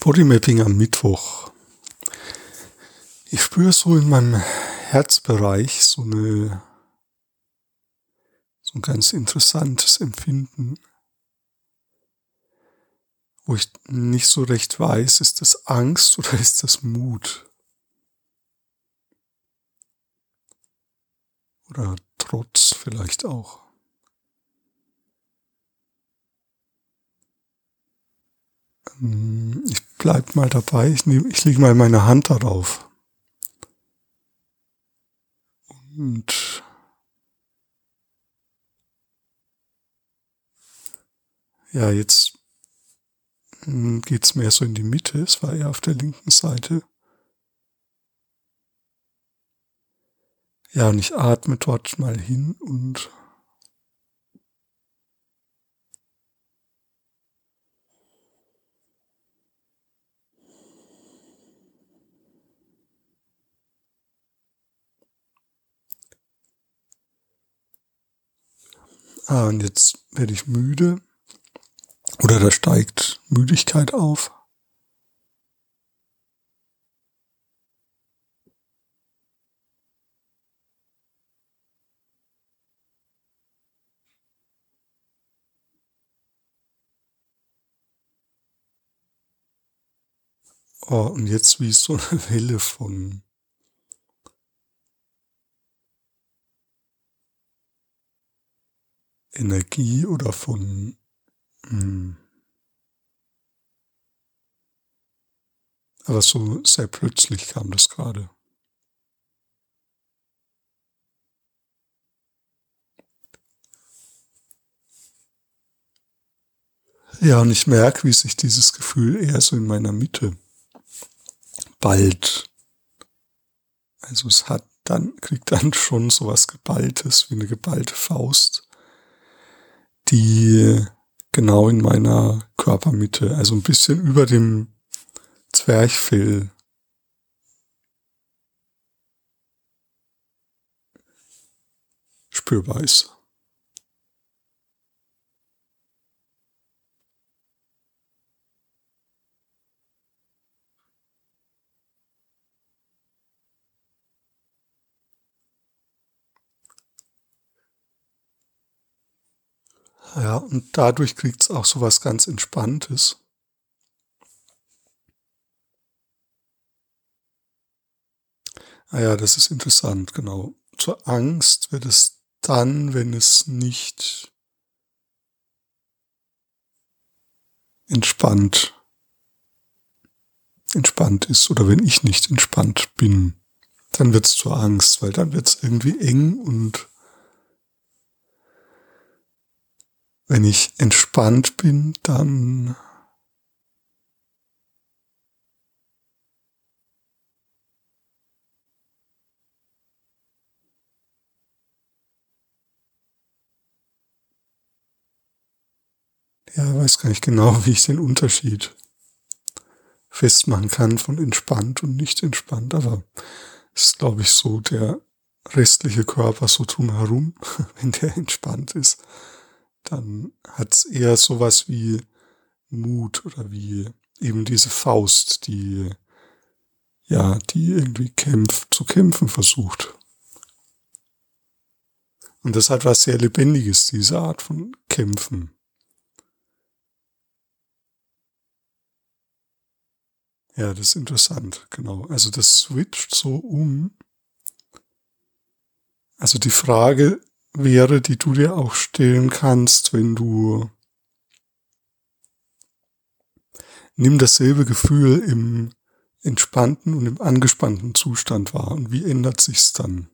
Bodymapping am Mittwoch. Ich spüre so in meinem Herzbereich so eine, so ein ganz interessantes Empfinden, wo ich nicht so recht weiß, ist das Angst oder ist das Mut? Oder Trotz vielleicht auch. Ähm, ich bleib mal dabei. Ich, nehm, ich lege mal meine Hand darauf. Und ja, jetzt hm, geht's mehr so in die Mitte. Es war eher auf der linken Seite. Ja, und ich atme dort mal hin und Ah, und jetzt werde ich müde. Oder da steigt Müdigkeit auf. Oh, und jetzt wie so eine Welle von Energie oder von hm, aber so sehr plötzlich kam das gerade. Ja, und ich merke, wie sich dieses Gefühl eher so in meiner Mitte bald. Also es hat dann, kriegt dann schon so was Geballtes, wie eine geballte Faust die genau in meiner Körpermitte, also ein bisschen über dem Zwerchfell spürbar ist. Ja, und dadurch kriegt es auch so was ganz Entspanntes. Ah ja, das ist interessant, genau. Zur Angst wird es dann, wenn es nicht entspannt, entspannt ist oder wenn ich nicht entspannt bin, dann wird es zur Angst, weil dann wird es irgendwie eng und Wenn ich entspannt bin, dann ja, weiß gar nicht genau, wie ich den Unterschied festmachen kann von entspannt und nicht entspannt, aber ist, glaube ich, so der restliche Körper so drumherum, wenn der entspannt ist dann hat's eher sowas wie Mut oder wie eben diese Faust, die ja, die irgendwie kämpft, zu kämpfen versucht. Und das hat was sehr Lebendiges, diese Art von Kämpfen. Ja, das ist interessant, genau. Also das switcht so um. Also die Frage wäre, die du dir auch stellen kannst, wenn du nimm dasselbe Gefühl im entspannten und im angespannten Zustand wahr und wie ändert sich's dann?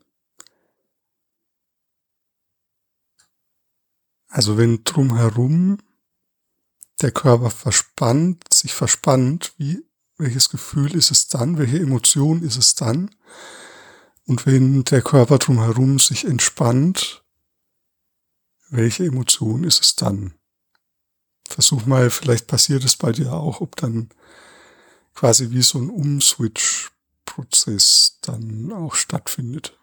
Also wenn drumherum der Körper verspannt, sich verspannt, wie, welches Gefühl ist es dann? Welche Emotion ist es dann? Und wenn der Körper drumherum sich entspannt, welche Emotion ist es dann? Versuch mal, vielleicht passiert es bei dir auch, ob dann quasi wie so ein Umswitch-Prozess dann auch stattfindet.